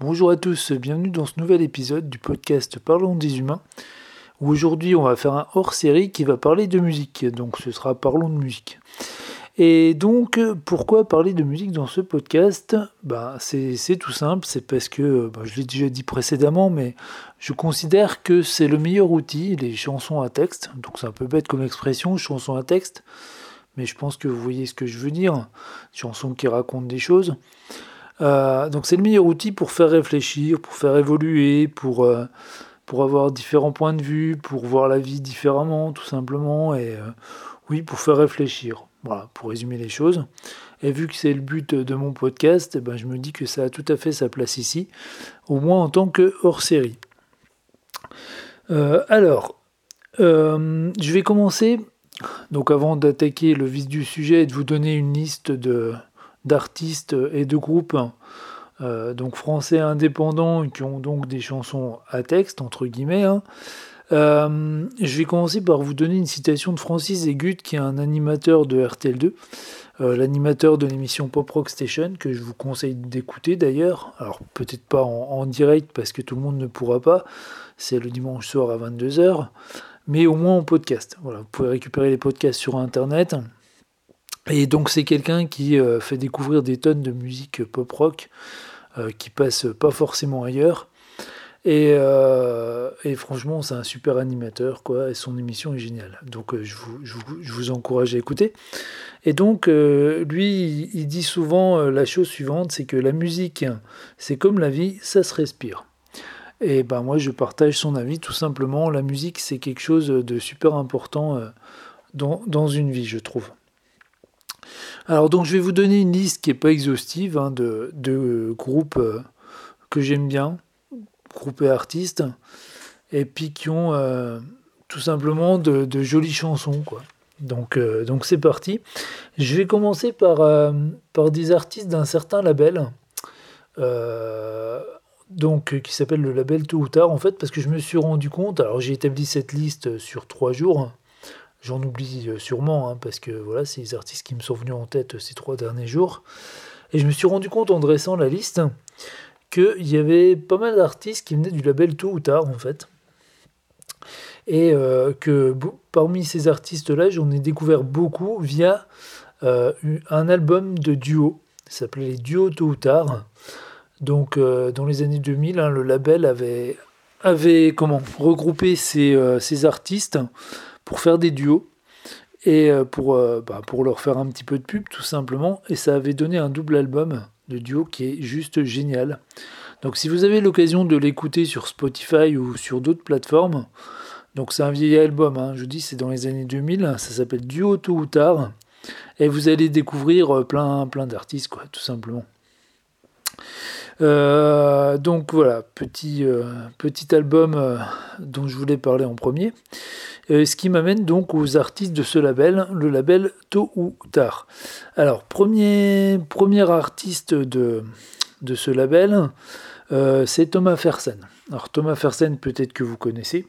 Bonjour à tous, bienvenue dans ce nouvel épisode du podcast Parlons des humains, où aujourd'hui on va faire un hors-série qui va parler de musique, donc ce sera Parlons de musique. Et donc, pourquoi parler de musique dans ce podcast? Bah, C'est tout simple, c'est parce que, bah, je l'ai déjà dit précédemment, mais je considère que c'est le meilleur outil, les chansons à texte, donc c'est un peu bête comme expression, chansons à texte, mais je pense que vous voyez ce que je veux dire, chansons qui racontent des choses. Euh, donc c'est le meilleur outil pour faire réfléchir, pour faire évoluer, pour, euh, pour avoir différents points de vue, pour voir la vie différemment, tout simplement, et euh, oui, pour faire réfléchir. Voilà, pour résumer les choses. Et vu que c'est le but de mon podcast, eh ben, je me dis que ça a tout à fait sa place ici, au moins en tant que hors-série. alors, je vais commencer, donc avant d'attaquer le vif du sujet et de vous donner une liste de, d'artistes et de groupes euh, donc français indépendants qui ont donc des chansons à texte entre guillemets. Hein. Euh, je vais commencer par vous donner une citation de Francis Egut qui est un animateur de RTL2, euh, l'animateur de l'émission Pop Rock Station que je vous conseille d'écouter d'ailleurs. Alors peut-être pas en, direct parce que tout le monde ne pourra pas, c'est le dimanche soir à 22h, mais au moins en podcast. Voilà, vous pouvez récupérer les podcasts sur internet. Et donc c'est quelqu'un qui euh, fait découvrir des tonnes de musique pop rock euh, qui passe pas forcément ailleurs. Et, euh, franchement, c'est un super animateur, quoi, et son émission est géniale. Donc je vous, je, vous, encourage à écouter. Et donc, lui, il dit souvent la chose suivante, c'est que la musique, c'est comme la vie, ça se respire. Et ben moi, je partage son avis, tout simplement. La musique, c'est quelque chose de super important dans une vie, je trouve. Alors donc je vais vous donner une liste qui n'est pas exhaustive hein, de, groupes euh, que j'aime bien, groupes artistes, et puis qui ont euh, tout simplement de, jolies chansons. Euh, donc c'est parti. Je vais commencer par, par des artistes d'un certain label. donc, qui s'appelle le label Tôt ou Tard, en fait, parce que je me suis rendu compte, alors j'ai établi cette liste sur trois jours, J'en oublie euh, sûrement, hein, parce que voilà, c'est les artistes qui me sont venus en tête ces trois derniers jours. Et je me suis rendu compte en dressant la liste qu'il y avait pas mal d'artistes qui venaient du label tôt ou tard, en fait. Et euh, que parmi ces artistes-là, j'en ai découvert beaucoup via euh, un album de duo. Ça s'appelait les duos tôt ou tard. Donc, dans les années 2000, hein, le label avait, comment, regroupé ces artistes pour faire des duos et euh, pour, euh, bah, pour leur faire un petit peu de pub tout simplement. Et ça avait donné un double album de duo qui est juste génial. Donc si vous avez l'occasion de l'écouter sur Spotify ou sur d'autres plateformes, donc c'est un vieil album, hein, je dis c'est dans les années 2000, ça s'appelle Duo tôt ou tard, et vous allez découvrir euh, plein, plein d'artistes, quoi, tout simplement. Donc voilà, petit, petit album dont je voulais parler en premier. Euh, ce qui m'amène donc aux artistes de ce label, le label Tôt ou Tard. Alors, premier, premier artiste de, de ce label, euh, c'est Thomas Fersen. Alors, Thomas Fersen, peut-être que vous connaissez.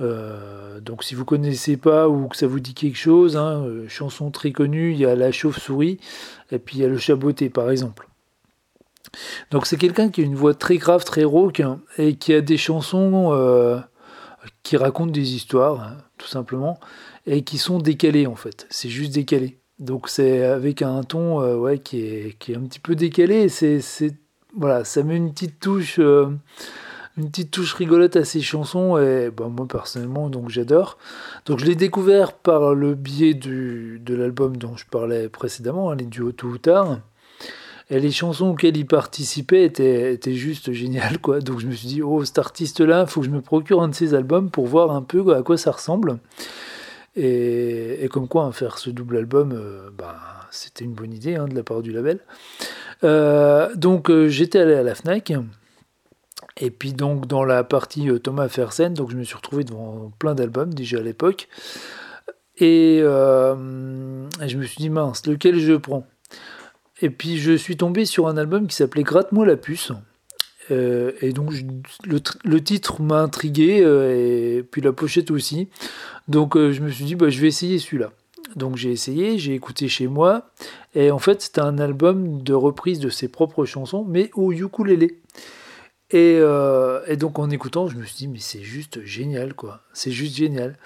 Euh, donc, si vous connaissez pas ou que ça vous dit quelque chose, hein, chanson très connue, il y a La Chauve-souris et puis il y a Le Chaboté, par exemple. Donc, c'est quelqu'un qui a une voix très grave, très rauque et qui a des chansons qui racontent des histoires, tout simplement, et qui sont décalées en fait. C'est juste décalé. Donc c'est avec un ton euh, ouais, qui, est, qui est un petit peu décalé. C'est, voilà, ça met une petite touche, euh, une petite touche rigolote à ces chansons. Et ben, moi personnellement, donc j'adore. Donc je l'ai découvert par le biais du, de l'album dont je parlais précédemment, hein, les duos tout ou tard. Et les chansons auxquelles il participait étaient, étaient, juste géniales, quoi. Donc je me suis dit, oh, cet artiste-là, il faut que je me procure un de ses albums pour voir un peu à quoi ça ressemble. Et, comme quoi, hein, faire ce double album, euh, bah, c'était une bonne idée hein, de la part du label. Euh, donc euh, j'étais allé à la FNAC. Et puis donc dans la partie Thomas Fersen, donc je me suis retrouvé devant plein d'albums déjà à l'époque. Et, et je me suis dit, mince, lequel je prends? Et puis je suis tombé sur un album qui s'appelait Gratte-moi la puce. Euh, et donc le, titre m'a intrigué, euh, et puis la pochette aussi. Donc euh, je me suis dit, bah, je vais essayer celui-là. Donc j'ai essayé, j'ai écouté chez moi. Et en fait, c'était un album de reprise de ses propres chansons, mais au ukulélé. Et, et, donc en écoutant, je me suis dit, mais c'est juste génial, quoi. C'est juste génial.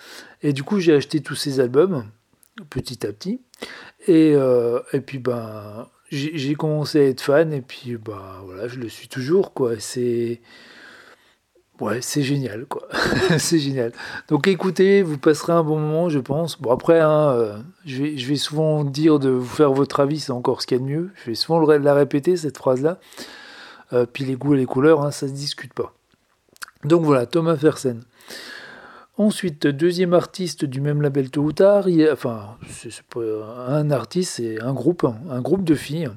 Et du coup, j'ai acheté tous ces albums, petit à petit. Et, et puis, ben, j'ai commencé à être fan, et puis, bah voilà, je le suis toujours, quoi. C'est Ouais, c'est génial, quoi. c'est génial. Donc écoutez, vous passerez un bon moment, je pense. Bon, après, hein, euh, je, vais, je vais souvent dire de vous faire votre avis, c'est encore ce qu'il y a de mieux. Je vais souvent la répéter, cette phrase-là. Euh, puis les goûts et les couleurs, hein, ça se discute pas. Donc voilà, Thomas Fersen. Ensuite, deuxième artiste du même label tôt ou tard, enfin, c'est un artiste, c'est un groupe, un groupe de filles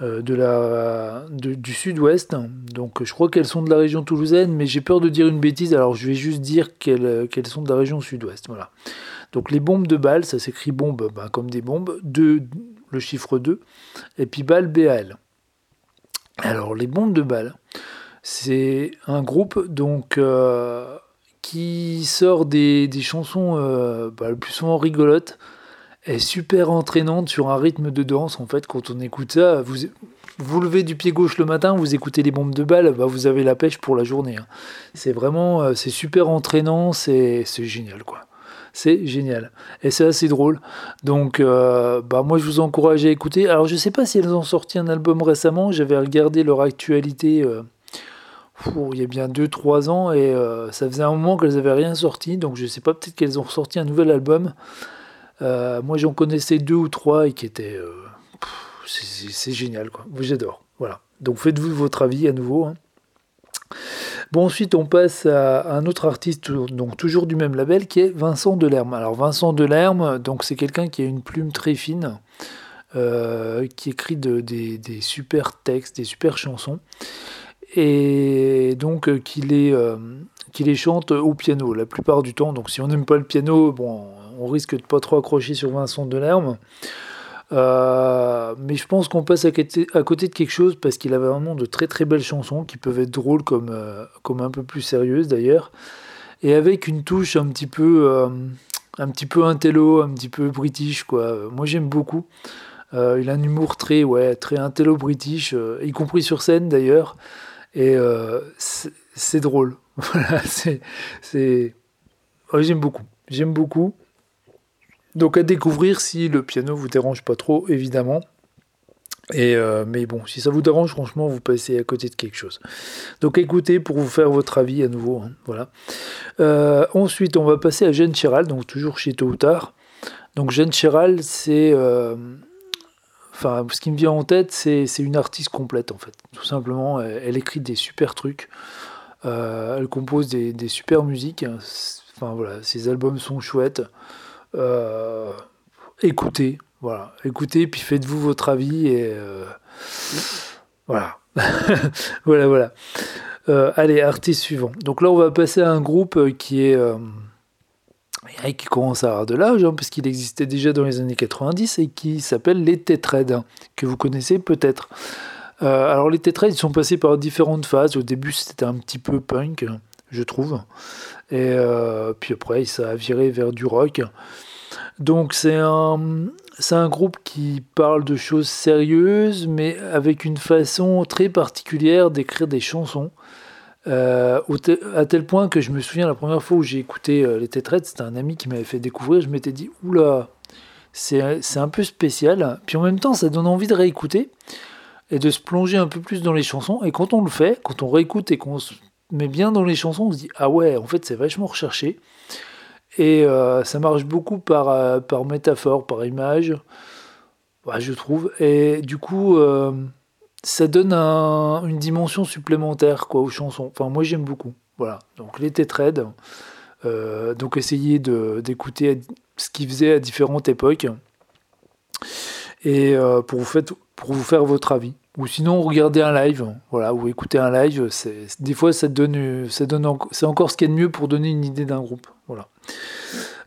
euh, de la, du sud-ouest. Donc je crois qu'elles sont de la région toulousaine, mais j'ai peur de dire une bêtise, alors je vais juste dire qu'elles sont de la région sud-ouest. Voilà. Donc les bombes de balles, ça s'écrit bombe ben, comme des bombes, le chiffre 2, et puis balle BAL. Alors les bombes de balles, c'est un groupe donc euh, qui sort des, chansons euh, ben, le plus souvent rigolotes, est super entraînante sur un rythme de danse. En fait, quand on écoute ça, vous vous levez du pied gauche le matin, vous écoutez les bombes de balles, bah vous avez la pêche pour la journée. Hein. C'est vraiment, euh, c'est super entraînant, c'est génial quoi. C'est génial. Et c'est assez drôle. Donc, euh, bah moi, je vous encourage à écouter. Alors, je sais pas si elles ont sorti un album récemment. J'avais regardé leur actualité euh, il y a bien 2-3 ans et ça faisait un moment qu'elles n'avaient rien sorti. Donc, je sais pas, peut-être qu'elles ont sorti un nouvel album. Euh, moi, j'en connaissais deux ou trois et qui étaient. Euh, c'est génial, quoi. J'adore. Voilà. Donc, faites-vous votre avis à nouveau. Hein. Bon, ensuite, on passe à un autre artiste, donc toujours du même label, qui est Vincent Delerme. Alors, Vincent Delerme, donc c'est quelqu'un qui a une plume très fine, euh, qui écrit des, super textes, des super chansons, et donc qui les, qui les chante au piano la plupart du temps. Donc, si on n'aime pas le piano, bon, on risque de pas trop accrocher sur Vincent Delerme. Euh, mais je pense qu'on passe à côté, de quelque chose parce qu'il avait vraiment de très très belles chansons qui peuvent être drôles comme, euh, comme un peu plus sérieuses d'ailleurs. Et avec une touche un petit peu, euh, un petit peu intello, un petit peu british quoi. Moi j'aime beaucoup. il a un humour très, ouais, très intello british, y compris sur scène d'ailleurs. Et c'est drôle. C'est. j'aime beaucoup. J'aime beaucoup. Donc à découvrir si le piano vous dérange pas trop, évidemment. Et euh, mais bon, si ça vous dérange, franchement, vous passez à côté de quelque chose. Donc écoutez pour vous faire votre avis à nouveau. Hein, voilà. Euh, ensuite, on va passer à Jeanne Chiral, donc toujours chez Tôt. Donc Jeanne Chiral, c'est... Euh, enfin, ce qui me vient en tête, c'est une artiste complète, en fait. Tout simplement, elle, écrit des super trucs. elle compose des, super musiques. Enfin voilà, ses albums sont chouettes. Euh, écoutez, voilà, écoutez, puis faites-vous votre avis et euh, voilà, voilà, voilà. Euh, allez, artiste suivant. Donc là, on va passer à un groupe qui est qui commence à avoir de l'âge, hein, puisqu'il existait déjà dans les années 90 et qui s'appelle les Tetraids, que vous connaissez peut-être. alors les Tetraids, ils sont passés par différentes phases. Au début, c'était un petit peu punk, je trouve. Et puis après, ça a viré vers du rock. Donc c'est un, c'est un groupe qui parle de choses sérieuses, mais avec une façon très particulière d'écrire des chansons. Euh, à tel point que je me souviens la première fois où j'ai écouté euh, les Tétraites, c'était un ami qui m'avait fait découvrir, je m'étais dit, oula, c'est, un peu spécial, puis en même temps ça donne envie de réécouter et de se plonger un peu plus dans les chansons, et quand on le fait, quand on réécoute et qu'on se met bien dans les chansons, on se dit, ah ouais, en fait c'est vachement recherché, et euh, ça marche beaucoup par, par métaphore, par image, bah, je trouve. Et du coup, ça donne une dimension supplémentaire quoi, aux chansons. Enfin, moi, j'aime beaucoup. Voilà. Donc, les Tetraids. donc, essayez d'écouter ce qu'ils faisaient à différentes époques. Et pour, vous fait, pour vous faire votre avis. Ou sinon, regardez un live, voilà, ou écoutez un live. Des fois, ça donne, ça c'est encore ce qu'il y a de mieux pour donner une idée d'un groupe. Voilà.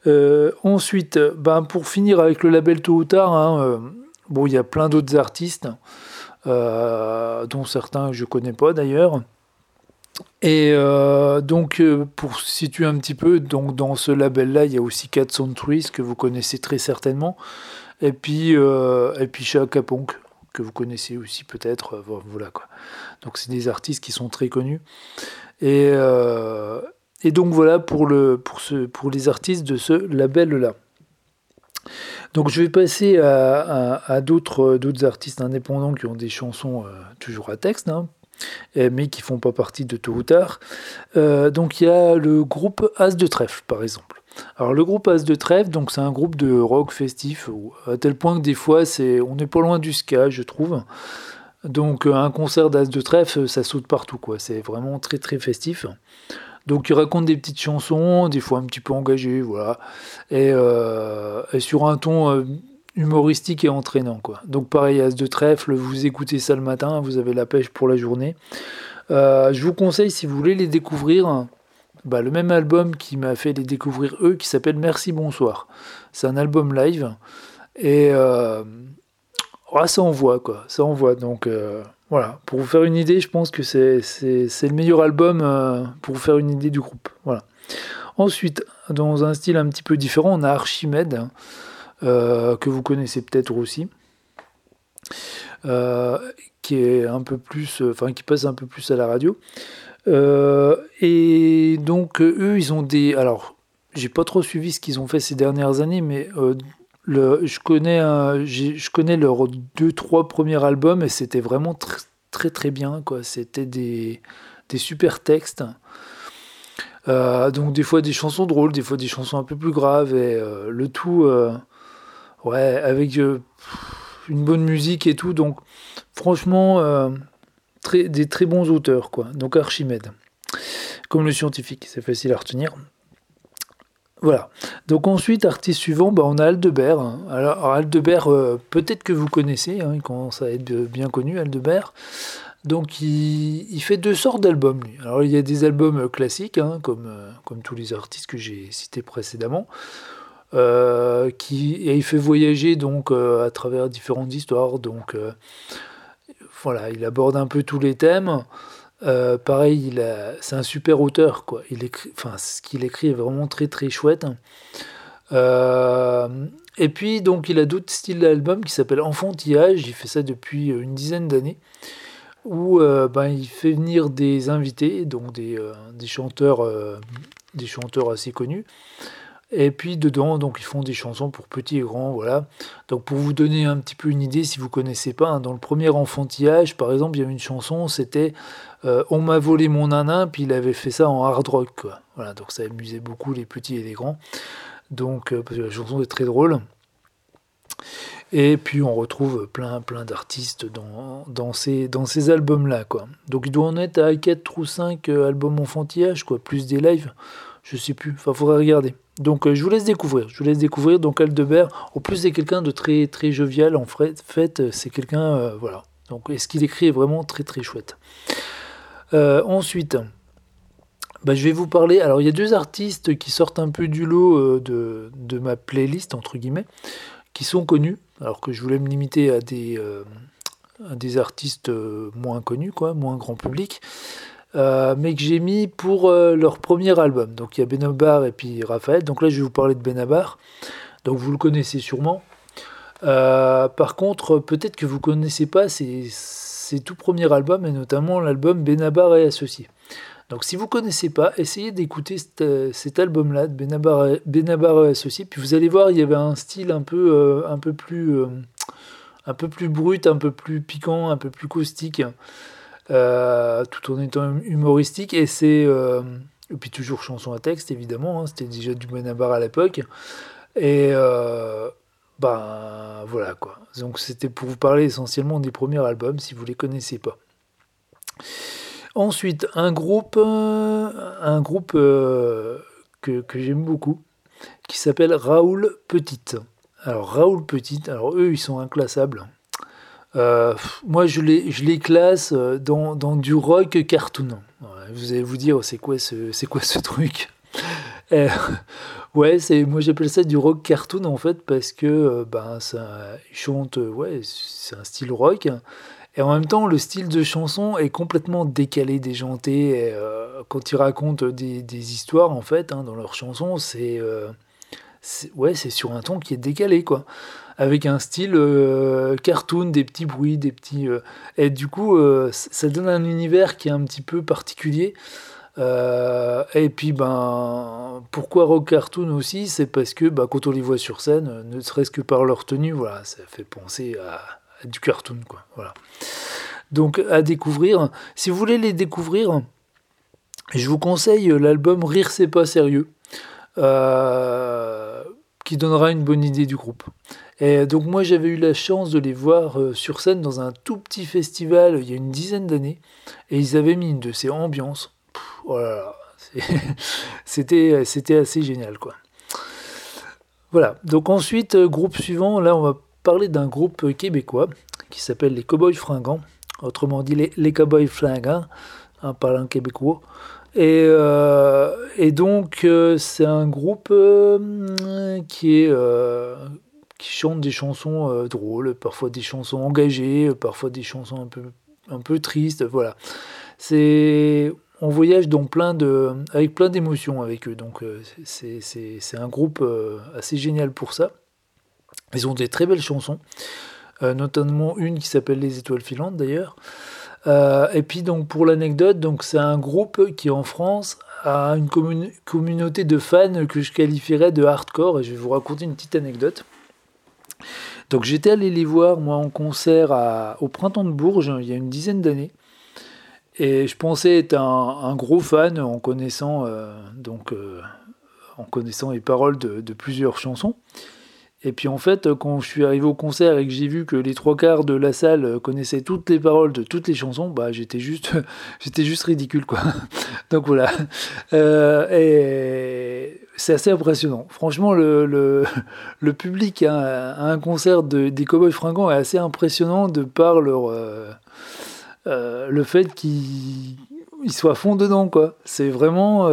Euh, ensuite, ben, pour finir avec le label tôt ou tard, euh, bon, il y a plein d'autres artistes, euh, dont certains je connais pas d'ailleurs. Et donc, pour situer un petit peu, donc dans ce label-là, il y a aussi 400 Trees que vous connaissez très certainement, et puis, et puis Chaka Ponk, que vous connaissez aussi peut-être. voilà quoi. Donc c'est des artistes qui sont très connus. Et, et donc voilà pour, le, pour, ce, pour les artistes de ce label-là. Donc je vais passer à, d'autres, artistes indépendants qui ont des chansons toujours à texte, hein, mais qui font pas partie de tôt ou tard. donc il y a le groupe As de Trèfle, par exemple. Alors le groupe As de Trèfle, donc c'est un groupe de rock festif, à tel point que des fois on n'est pas loin du ska, je trouve. Donc un concert d'As de Trèfle, ça saute partout, quoi. C'est vraiment très très festif. Donc il raconte des petites chansons, des fois un petit peu engagées, voilà, et, euh, sur un ton euh, humoristique et entraînant, quoi. Donc pareil, As de Trèfle, vous écoutez ça le matin, vous avez la pêche pour la journée. Euh, je vous conseille, si vous voulez les découvrir, bah, le même album qui m'a fait les découvrir eux, qui s'appelle Merci Bonsoir. C'est un album live. Et euh, ça envoie, quoi. Ça envoie. Donc voilà, pour vous faire une idée, je pense que c'est, le meilleur album euh, pour vous faire une idée du groupe. Voilà. Ensuite, dans un style un petit peu différent, on a Archimède, hein, que vous connaissez peut-être aussi. qui est un peu plus, enfin qui passe un peu plus à la radio. Euh, et donc, euh, eux, ils ont des. Alors, j'ai pas trop suivi ce qu'ils ont fait ces dernières années, mais euh, je, connais je connais leurs deux, trois premiers albums et c'était vraiment très, très, très bien. C'était des, des super textes. donc, des fois des chansons drôles, des fois des chansons un peu plus graves, et le tout, ouais, avec une bonne musique et tout. Donc, franchement des très bons auteurs, quoi. Donc Archimède, comme le scientifique, c'est facile à retenir. Voilà. Donc ensuite, artiste suivant, bah, on a Aldebert. Alors, Aldebert, euh, peut-être que vous connaissez, hein, il commence à être bien connu, Aldebert. Donc il, fait deux sortes d'albums. Alors il y a des albums euh, classiques, hein, comme, euh, comme tous les artistes que j'ai cités précédemment. qui, et il fait voyager donc à travers différentes histoires. Donc voilà, il aborde un peu tous les thèmes. Euh, pareil, c'est un super auteur, quoi. Il écrit, enfin, ce qu'il écrit est vraiment très très chouette. Euh, et puis donc, il a d'autres styles d'albums qui s'appellent Enfantillage. Il fait ça depuis une dizaine d'années, où euh, ben, il fait venir des invités, donc des, des chanteurs, des chanteurs assez connus. Et puis dedans, donc ils font des chansons pour petits et grands, voilà. Donc pour vous donner un petit peu une idée, si vous connaissez pas, hein, dans le premier enfantillage, par exemple, il y a une chanson, c'était euh, On m'a volé mon nanin, puis il avait fait ça en hard rock, quoi. Voilà, donc ça amusait beaucoup les petits et les grands. Donc euh, parce que la chanson est très drôle. Et puis on retrouve plein plein d'artistes dans, ces, albums-là, quoi. Donc il doit en être à 4 ou 5 euh, albums enfantillage, quoi, plus des lives. Je sais plus, enfin faudrait regarder. Donc je vous laisse découvrir. Je vous laisse découvrir. Donc Aldebert, en plus c'est quelqu'un de très très jovial. En fait, c'est quelqu'un voilà. Donc et ce qu'il écrit est vraiment très très chouette. Euh, ensuite, bah, je vais vous parler. Alors il y a deux artistes qui sortent un peu du lot de, de, ma playlist entre guillemets, qui sont connus. Alors que je voulais me limiter à des des artistes moins connus, quoi, moins grand public. Euh, mais que j'ai mis pour euh, leur premier album. Donc il y a Benabar et puis Raphaël. Donc là je vais vous parler de Benabar. Donc vous le connaissez sûrement. Euh, par contre, peut-être que vous ne connaissez pas ses, tout premiers albums, et notamment l'album Benabar et Associés. Donc si vous ne connaissez pas, essayez d'écouter cet, album-là de Benabar, Benabar et Associés. Puis vous allez voir, il y avait un style un peu, un peu, plus, brut, un peu plus piquant, un peu plus caustique. Euh, tout en étant humoristique. Et c'est. Euh, puis toujours chanson à texte, évidemment, hein, c'était déjà du Benabar à l'époque. Euh, ben voilà quoi. Donc c'était pour vous parler essentiellement des premiers albums si vous les connaissez pas. Ensuite, un groupe, un groupe que, que j'aime beaucoup, qui s'appelle Raoul Petite. Alors Raoul Petite, alors eux ils sont inclassables. Euh, moi, je les, je les classe euh, dans, dans, du rock cartoon. Vous allez vous dire, c'est quoi ce, c'est quoi ce truc? Euh, Ouais, c'est, moi j'appelle ça du rock cartoon en fait parce que ben, ça, ils chantent, ouais, c'est un style rock. Et en même temps, le style de chanson est complètement décalé, déjanté. Et, quand ils racontent des, des, histoires, en fait, hein, dans leurs chansons, c'est, ouais, c'est sur un ton qui est décalé, quoi. avec un style cartoon, des petits bruits, des petits... et du coup, ça donne un univers qui est un petit peu particulier. Et puis, ben, pourquoi rock cartoon aussi C'est parce que ben, quand on les voit sur scène, ne serait-ce que par leur tenue, voilà, ça fait penser à, à du cartoon, quoi. Voilà. Donc, à découvrir. Si vous voulez les découvrir, je vous conseille l'album Rire c'est pas sérieux, euh, qui donnera une bonne idée du groupe. Et donc moi j'avais eu la chance de les voir euh, sur scène dans un tout petit festival il y a une dizaine d'années, et ils avaient mis une de ces ambiances. Voilà, c'était assez génial quoi. Voilà. Donc ensuite euh, groupe suivant, là on va parler d'un groupe québécois qui s'appelle les Cowboys Fringants, autrement dit les, Cowboys Fringants, en parlant québécois. Et, euh, donc, euh, c'est un groupe euh, qui chante des chansons drôles, parfois des chansons engagées, parfois des chansons un peu, un peu tristes. Voilà. C'est, on voyage de, avec plein d'émotions avec eux. Donc, c'est, c'est un groupe assez génial pour ça. Ils ont des très belles chansons, notamment une qui s'appelle Les Étoiles filantes d'ailleurs. Euh, et puis donc pour l'anecdote, donc c'est un groupe qui en France a une communauté de fans que je qualifierais de hardcore et je vais vous raconter une petite anecdote. Donc j'étais allé les voir moi en concert au printemps de Bourges il y a une dizaine d'années et je pensais être un, gros fan en connaissant euh, donc euh, en connaissant les paroles de plusieurs chansons. Et puis en fait, quand je suis arrivé au concert et que j'ai vu que les trois quarts de la salle connaissaient toutes les paroles de toutes les chansons, bah j'étais juste, juste ridicule quoi. Donc voilà. Euh, et c'est assez impressionnant. Franchement, le, le, public à, un concert de, des Cowboys Fringants est assez impressionnant de par leur, euh, euh, le fait qu'ils soient fond dedans quoi. C'est vraiment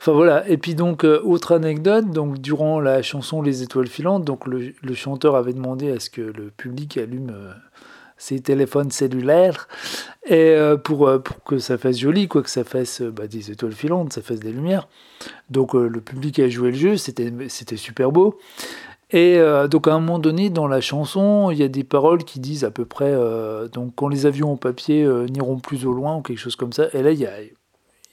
Enfin voilà, et puis donc, euh, autre anecdote, donc durant la chanson Les étoiles filantes, donc le, chanteur avait demandé à ce que le public allume euh, ses téléphones cellulaires et euh, pour, pour que ça fasse joli, quoi, que ça fasse bah, des étoiles filantes, ça fasse des lumières. Donc le public a joué le jeu, c'était super beau. Et donc à un moment donné dans la chanson, il y a des paroles qui disent à peu près donc quand les avions en papier n'iront plus au loin ou quelque chose comme ça. Et là il y a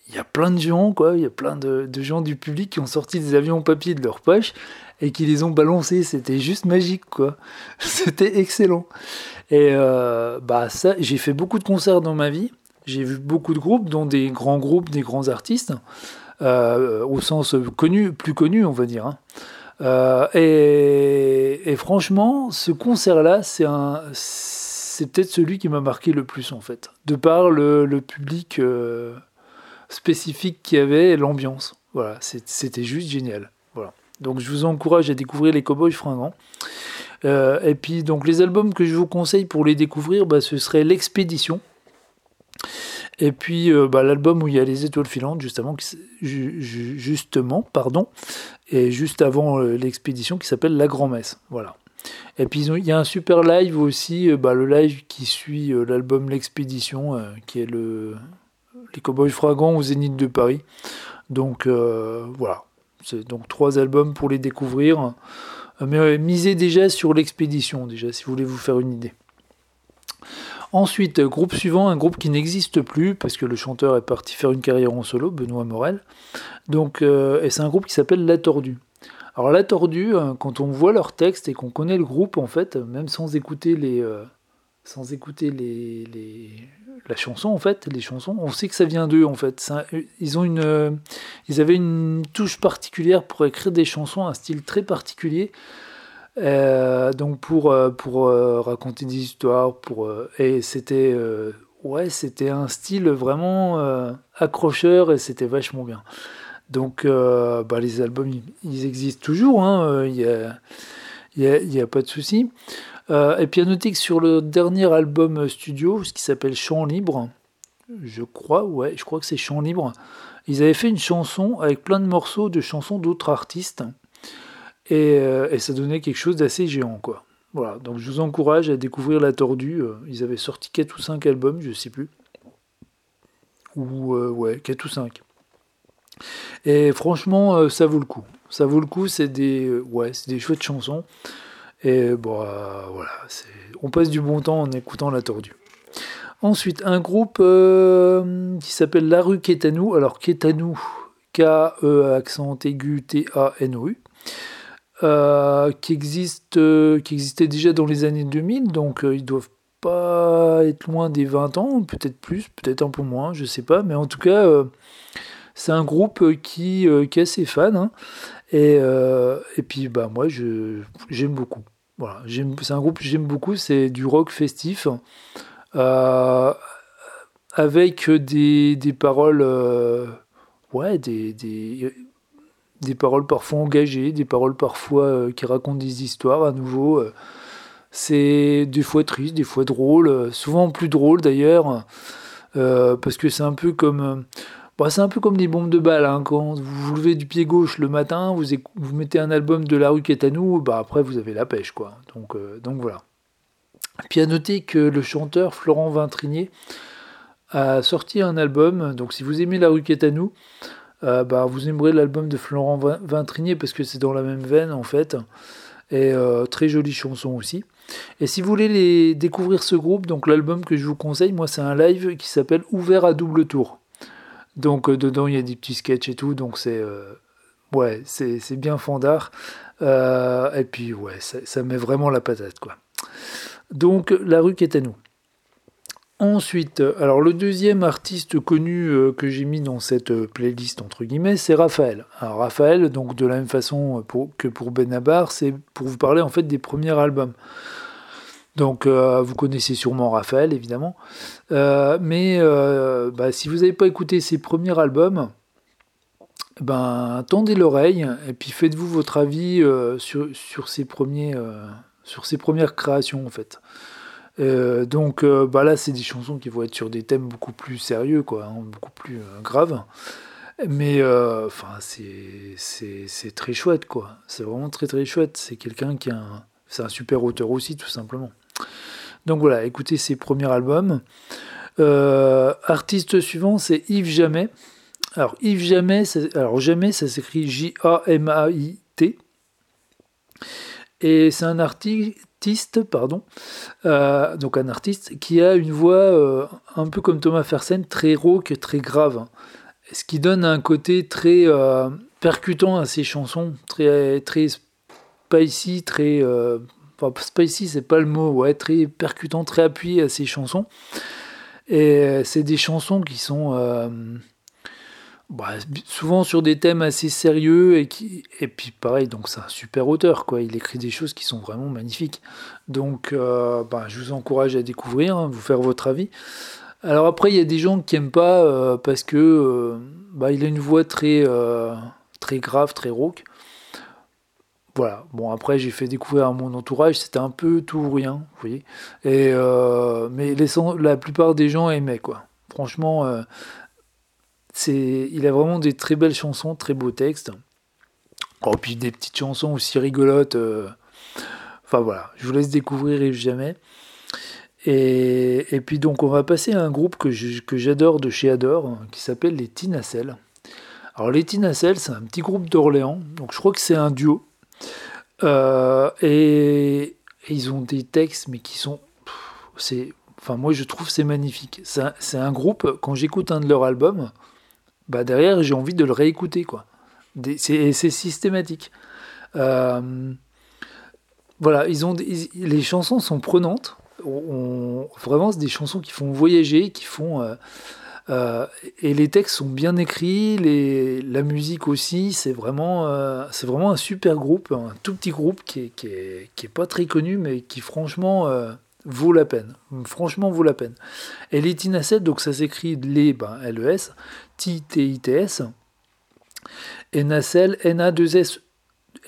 il y a plein de gens, quoi, il y a plein de, gens du public qui ont sorti des avions papier de leur poche et qui les ont balancés. C'était juste magique, quoi. C'était excellent. Et euh, bah ça, j'ai fait beaucoup de concerts dans ma vie. J'ai vu beaucoup de groupes, dont des grands groupes, des grands artistes, euh, au sens connu, plus connu, on va dire. Hein. Euh, et, franchement, ce concert-là, c'est un, c'est peut-être celui qui m'a marqué le plus en fait, de par le, public spécifique qu'il y avait l'ambiance. Voilà, c'était juste génial. Voilà. Donc je vous encourage à découvrir les Cowboys fringants. Euh, et puis donc les albums que je vous conseille pour les découvrir, bah, ce serait L'Expédition. Et puis euh, bah, l'album où il y a les étoiles filantes, justement, justement pardon, et juste avant euh, l'expédition qui s'appelle La Grand-Messe. Voilà. Et puis il y a un super live aussi, bah, le live qui suit l'album L'expédition, qui est le les Cowboys Fragants au Zénith de Paris. Donc euh, voilà, c'est donc trois albums pour les découvrir. Euh, mais misez déjà sur l'expédition, déjà, si vous voulez vous faire une idée. Ensuite, groupe suivant, un groupe qui n'existe plus parce que le chanteur est parti faire une carrière en solo, Benoît Morel. Donc, euh, et c'est un groupe qui s'appelle La Tordue. Alors La Tordue, quand on voit leur texte et qu'on connaît le groupe, en fait, même sans écouter les, sans écouter les, la chanson en fait, les chansons, on sait que ça vient d'eux en fait. ils ont une, euh, ils avaient une touche particulière pour écrire des chansons, un style très particulier. Euh, donc pour euh, pour raconter des histoires, pour et c'était ouais, c'était un style vraiment accrocheur et c'était vachement bien. Donc bah, les albums ils, existent toujours, hein, il n'y a, y a, pas de souci. Euh, et puis à noter que sur le dernier album studio, ce qui s'appelle Chant Libre, je crois, ouais, je crois que c'est Chant Libre, ils avaient fait une chanson avec plein de morceaux de chansons d'autres artistes. Et, euh, et, ça donnait quelque chose d'assez géant, quoi. Voilà, donc je vous encourage à découvrir La Tordue. Euh, ils avaient sorti 4 ou 5 albums, je sais plus. Ou, ouais, 4 ou 5. Et franchement, ça vaut le coup. Ça vaut le coup, c'est des, ouais, des chouettes chansons. Et bon, voilà, on passe du bon temps en écoutant La Tordue. Ensuite, un groupe qui s'appelle La Rue Kétanou. Alors, Kétanou, K-E accent aigu T-A-N-O-U. Qui, existe, qui existait déjà dans les années 2000, donc ils doivent pas être loin des 20 ans, peut-être plus, peut-être un peu moins, je sais pas, mais en tout cas, euh, c'est un groupe qui, euh, qui est assez fan, hein. et, euh, et puis bah, moi j'aime beaucoup. Voilà, c'est un groupe que j'aime beaucoup, c'est du rock festif, avec des, des paroles, ouais, des, des, des, paroles parfois engagées, des paroles parfois qui racontent des histoires à nouveau. C'est des fois triste, des fois drôle, souvent plus drôle d'ailleurs, euh, parce que c'est un peu comme... Euh, bah, c'est un peu comme des bombes de balles. Hein. Quand vous vous levez du pied gauche le matin, vous, vous mettez un album de La rue à nous, bah après vous avez la pêche. quoi. Donc, euh, voilà. Puis à noter que le chanteur Florent Vintrinier a sorti un album. Donc si vous aimez La rue à nous, bah, vous aimerez l'album de Florent Vintrinier parce que c'est dans la même veine en fait. Et très jolie chanson aussi. Et si vous voulez les découvrir ce groupe, donc l'album que je vous conseille, moi c'est un live qui s'appelle Ouvert à double tour. Donc euh, dedans il y a des petits sketchs et tout, donc c'est euh, ouais c'est bien fandard. Euh, et puis ouais ça, ça, met vraiment la patate quoi. Donc la rue qui est à nous. Ensuite, alors le deuxième artiste connu euh, que j'ai mis dans cette euh, playlist entre guillemets, c'est Raphaël. Alors Raphaël, donc de la même façon que pour Benabar, c'est pour vous parler en fait des premiers albums. Donc euh, vous connaissez sûrement Raphaël évidemment, mais bah, si vous n'avez pas écouté ses premiers albums, ben tendez l'oreille et puis faites-vous votre avis sur, ses sur ses premières créations en fait. Euh, donc euh, bah là, c'est des chansons qui vont être sur des thèmes beaucoup plus sérieux, quoi, hein, beaucoup plus euh, graves. Mais enfin, c'est très chouette, quoi. C'est vraiment très très chouette. C'est quelqu'un qui a c'est un super auteur aussi, tout simplement. Donc voilà, écoutez ses premiers albums. artiste suivant, c'est Yves Jamais. Alors Yves Jamais, alors Jamais, ça s'écrit J-A-M-A-I-T. Et c'est un artiste, pardon, euh, donc un artiste qui a une voix euh, un peu comme Thomas Fersen, très rauque, très grave, ce qui donne un côté très euh, percutant à ses chansons, très très spicy, très spicy, c'est pas le mot, ouais, très percutant, très appuyé à ses chansons. Et c'est des chansons qui sont bah, souvent sur des thèmes assez sérieux et qui et puis pareil donc c'est un super auteur quoi. Il écrit des choses qui sont vraiment magnifiques. Donc euh, bah, je vous encourage à découvrir hein, vous faire votre avis. Alors après il y a des gens qui aiment pas euh, parce que euh, bah, il a une voix très très grave très rauque. Voilà. Bon après j'ai fait découvrir à mon entourage c'était un peu tout ou rien vous voyez. Et mais la plupart des gens aimaient quoi. Franchement il a vraiment des très belles chansons, très beaux textes. Oh, puis des petites chansons aussi rigolotes. Euh, enfin voilà, je vous laisse découvrir jamais. Et, puis donc on va passer à un groupe que, j'adore de chez Adore, qui s'appelle les Tinacelles. Alors les Tinacelles, c'est un petit groupe d'Orléans, donc je crois que c'est un duo. Euh, et, ils ont des textes, mais qui sont... C'est, enfin moi je trouve c'est magnifique. C'est un, groupe, quand j'écoute un de leurs albums, bah derrière j'ai envie de le réécouter quoi. C'est systématique. Euh, voilà, ils ont les chansons sont prenantes. Vraiment, c'est des chansons qui font voyager, qui font euh, euh, et les textes sont bien écrits, les, la musique aussi. C'est vraiment, c'est vraiment un super groupe, un tout petit groupe qui est, qui est, qui est pas très connu, mais qui franchement vaut la peine. Franchement, vaut la peine. Et les Tinacet, donc ça s'écrit les, ben, L-E-S, T-I-T-S, et Nacelle, N-A-2-S,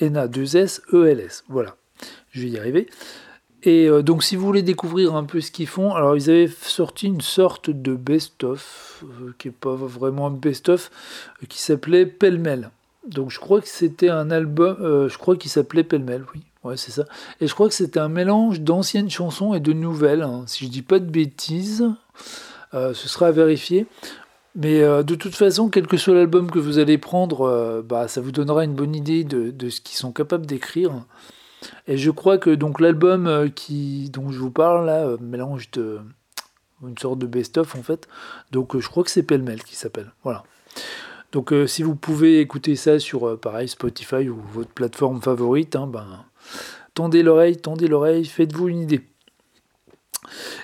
N-A-2-S-E-L-S. Voilà, je vais y arriver. Et euh, donc, si vous voulez découvrir un peu ce qu'ils font, alors ils avaient sorti une sorte de best-of, euh, qui n'est pas vraiment un best-of, euh, qui s'appelait Pêle-mêle. Donc, je crois que c'était un album, je crois qu'il s'appelait Pêle-mêle, oui. Ouais, c'est ça. Et je crois que c'était un mélange d'anciennes chansons et de nouvelles. Hein. Si je dis pas de bêtises, ce sera à vérifier. Mais euh, de toute façon, quel que soit l'album que vous allez prendre, euh, bah, ça vous donnera une bonne idée de, ce qu'ils sont capables d'écrire. Et je crois que donc l'album qui dont je vous parle là mélange de une sorte de best-of en fait. Donc je crois que c'est Pelmel qui s'appelle. Voilà. Donc si vous pouvez écouter ça sur pareil Spotify ou votre plateforme favorite, hein, ben tendez l'oreille, tendez l'oreille, faites-vous une idée.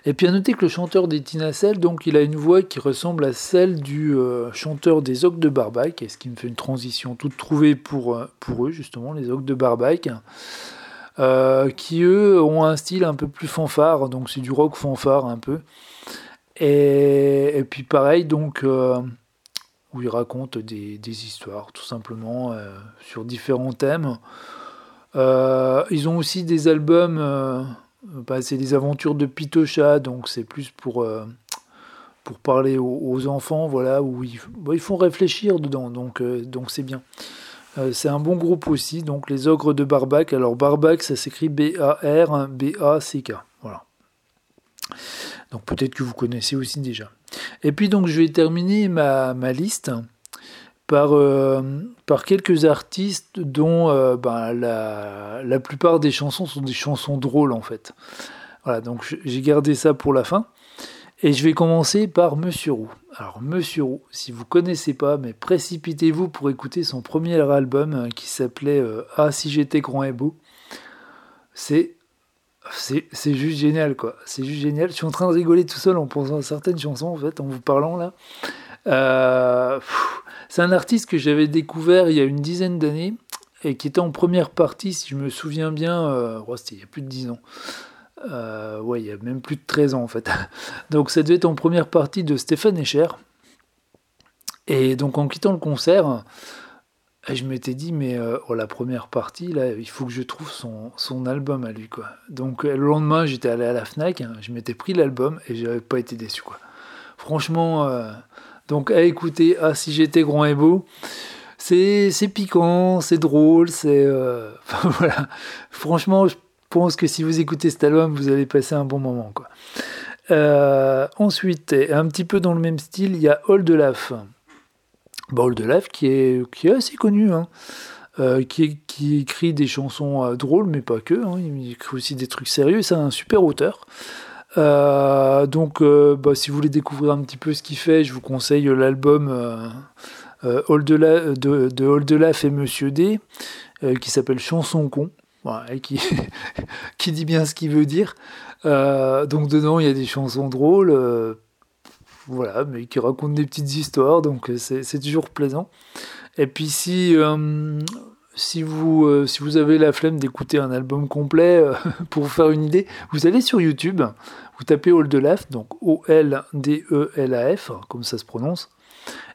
Et puis à noter que le chanteur des Tinacel, donc il a une voix qui ressemble à celle du euh, chanteur des Ocs de Barbac, et ce qui me fait une transition toute trouvée pour, euh, eux justement, les Ocs de Barbac, euh, qui eux ont un style un peu plus fanfare, donc c'est du rock fanfare un peu. Et, puis pareil, donc où ils racontent des histoires tout simplement sur différents thèmes. ils ont aussi des albums bah, c'est des aventures de Pitocha, donc c'est plus pour, euh, pour parler aux, enfants, voilà, où ils, bah, ils, font réfléchir dedans, donc euh, donc c'est bien. Euh, c'est un bon groupe aussi, donc les ogres de Barbac. Alors Barbac, ça s'écrit B-A-R-B-A-C-K. Voilà. Donc peut-être que vous connaissez aussi déjà. Et puis donc je vais terminer ma, ma liste par, euh, par quelques artistes dont euh, ben, la, la, plupart des chansons sont des chansons drôles en fait. Voilà, donc j'ai gardé ça pour la fin. Et je vais commencer par Monsieur Roux. Alors Monsieur Roux, si vous connaissez pas, mais précipitez-vous pour écouter son premier album euh, qui s'appelait Ah si j'étais grand et beau. C'est c'est juste génial quoi. C'est juste génial. Je suis en train de rigoler tout seul en pensant à certaines chansons en fait, en vous parlant là. C'est un artiste que j'avais découvert il y a une dizaine d'années et qui était en première partie, si je me souviens bien, euh, c'était il y a plus de 10 ans. Euh, ouais, il y a même plus de 13 ans en fait. Donc ça devait être en première partie de Stéphane Escher. Et donc en quittant le concert, je m'étais dit, mais euh, oh, la première partie, là, il faut que je trouve son, album à lui. Donc le lendemain, j'étais allé à la FNAC, hein, je m'étais pris l'album et j'avais pas été déçu. Franchement, donc à écouter, ah si j'étais grand et beau, c'est piquant, c'est drôle, c'est... Euh. Franchement, je pense que si vous écoutez cet album, vous allez passer un bon moment. Quoi. Euh, ensuite, un petit peu dans le même style, il y a Old Olaf. Bon, Old Olaf qui est, qui est assez connu, hein. euh, qui, qui, écrit des chansons drôles, mais pas que. Hein. il écrit aussi des trucs sérieux. C'est un super auteur. Euh, donc, euh, bah, si vous voulez découvrir un petit peu ce qu'il fait, je vous conseille l'album euh, de, de Oldelaf et Monsieur D, qui s'appelle Chanson con, et qui, qui dit bien ce qu'il veut dire. donc, dedans, il y a des chansons drôles, voilà, mais qui racontent des petites histoires, donc c'est toujours plaisant. Et puis, si si vous, si vous avez la flemme d'écouter un album complet, pour vous faire une idée, vous allez sur YouTube, vous tapez Oldelaf, donc O-L-D-E-L-A-F, comme ça se prononce.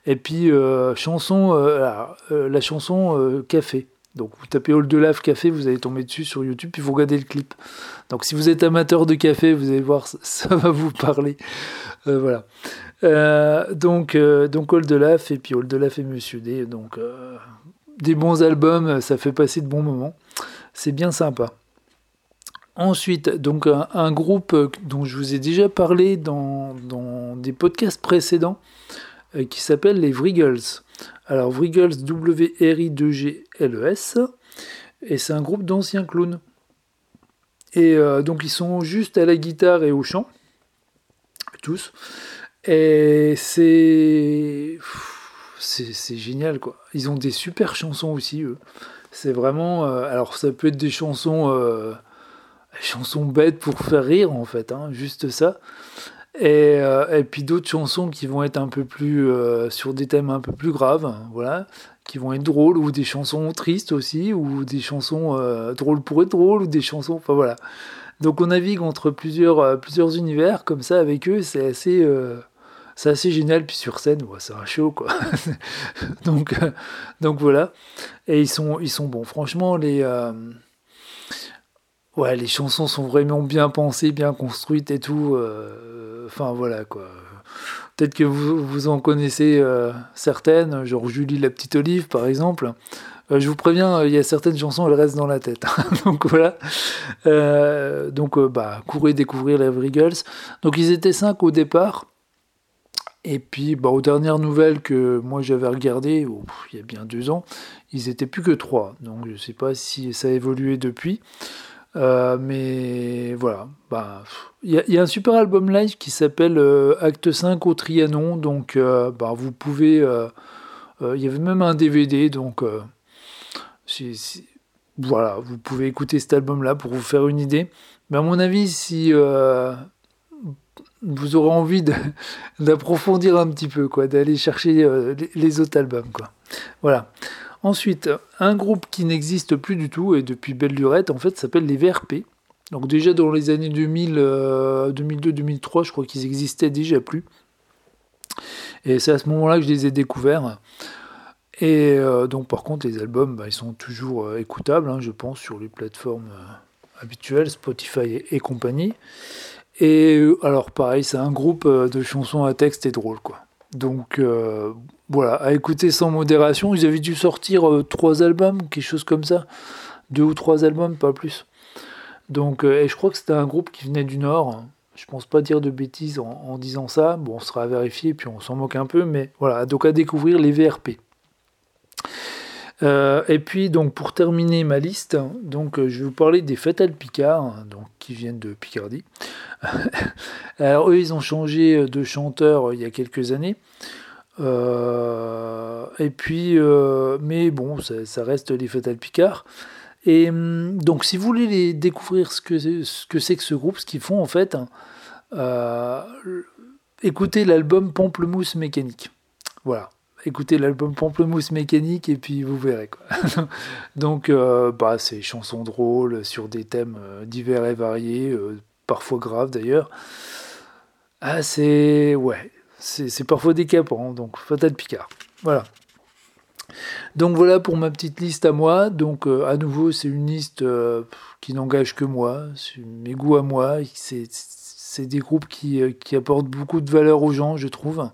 Et puis euh, chanson, euh, euh, la chanson Café. Donc vous tapez Oldelaf Café, vous allez tomber dessus sur YouTube, puis vous regardez le clip. Donc si vous êtes amateur de café, vous allez voir, ça, va vous parler. voilà. donc, donc Oldelaf et puis Oldelaf et Monsieur D. Donc des bons albums, ça fait passer de bons moments. C'est bien sympa. Ensuite, donc un, groupe dont je vous ai déjà parlé dans, des podcasts précédents, euh, qui s'appelle les Vriggles. Alors Vriggles, W-R-I-2-G-L-E-S, et c'est un groupe d'anciens clowns. Et euh, donc ils sont juste à la guitare et au chant, tous. Et c'est c'est génial quoi. Ils ont des super chansons aussi eux. C'est vraiment euh, alors ça peut être des chansons chansons bêtes pour faire rire en fait, hein, juste ça. Et, euh, et puis d'autres chansons qui vont être un peu plus euh, sur des thèmes un peu plus graves, voilà, qui vont être drôles, ou des chansons tristes aussi, ou des chansons euh, drôles pour être drôles, ou des chansons, enfin voilà. Donc on navigue entre plusieurs, plusieurs univers comme ça avec eux, c'est assez, c'est assez génial. Puis sur scène, c'est un show quoi. donc, donc voilà. Et ils sont, ils sont bons. Franchement, les ouais, les chansons sont vraiment bien pensées, bien construites et tout. Euh, enfin voilà quoi. Peut-être que vous, vous, en connaissez euh, certaines, genre Julie la petite olive par exemple. Euh, je vous préviens, il y a certaines chansons, elles restent dans la tête. donc voilà. donc bah, courez découvrir les Vriggles. Donc ils étaient cinq au départ. Et puis, bah, aux dernières nouvelles que moi j'avais regardées, il y a bien deux ans, ils étaient plus que trois. Donc je ne sais pas si ça a évolué depuis. Euh, mais voilà, bah, il y, a un super album live qui s'appelle euh, Acte 5 au Trianon, donc euh, bah, vous pouvez, il y avait même un DVD, donc voilà, vous pouvez écouter cet album-là pour vous faire une idée. Mais à mon avis, si vous aurez envie d'approfondir un petit peu, quoi, d'aller chercher les, autres albums, quoi. Voilà. Ensuite, un groupe qui n'existe plus du tout et depuis belle lurette, en fait, s'appelle les VRP. Donc déjà dans les années 2000, 2002-2003, euh, je crois qu'ils existaient déjà plus. Et c'est à ce moment-là que je les ai découverts. Et euh, donc par contre, les albums, bah, ils sont toujours euh, écoutables, hein, je pense, sur les plateformes habituelles, Spotify et, compagnie. Et alors pareil, c'est un groupe de chansons à texte et drôle, quoi. Donc voilà, à écouter sans modération. Ils avaient dû sortir euh, trois albums, quelque chose comme ça. Deux ou trois albums, pas plus. Donc, euh, et je crois que c'était un groupe qui venait du Nord. Je pense pas dire de bêtises en, disant ça. Bon, on sera à vérifier, puis on s'en moque un peu, mais voilà, donc à découvrir les VRP. Euh, et puis donc pour terminer ma liste, donc je vais vous parler des Fatal Picard, donc qui viennent de Picardie. Alors eux, ils ont changé de chanteur il y a quelques années. Euh, et puis, euh, mais bon, ça, reste les Fatal Picard. Et hum, donc, si vous voulez les découvrir ce que ce que c'est que ce groupe, ce qu'ils font en fait, euh, écoutez l'album Pamplemousse mécanique. Voilà, écoutez l'album Pamplemousse mécanique et puis vous verrez quoi. donc, bah, c'est chansons drôles sur des thèmes divers et variés, parfois graves d'ailleurs. Ah, c'est ouais, c'est parfois décapant, donc Fatal Picard. Voilà. Donc voilà pour ma petite liste à moi. Donc euh, à nouveau, c'est une liste euh, qui n'engage que moi, mes goûts à moi. C'est des groupes qui, euh, qui, apportent beaucoup de valeur aux gens, je trouve,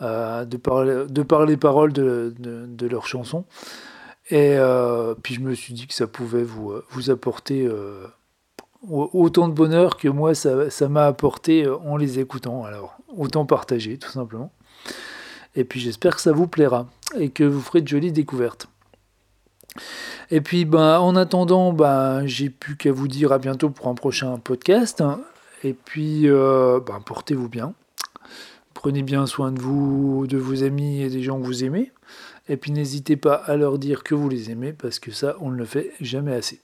de, par, de les paroles de, de, leurs chansons. Et puis je me suis dit que ça pouvait vous, vous apporter autant de bonheur que moi ça m'a apporté en les écoutant. Alors autant partager tout simplement. Et puis j'espère que ça vous plaira et que vous ferez de jolies découvertes. Et puis ben, en attendant, ben, j'ai plus qu'à vous dire à bientôt pour un prochain podcast. Et puis euh, ben, portez-vous bien. Prenez bien soin de vous, de vos amis et des gens que vous aimez. Et puis n'hésitez pas à leur dire que vous les aimez parce que ça, on ne le fait jamais assez.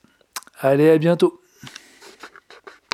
Allez, à bientôt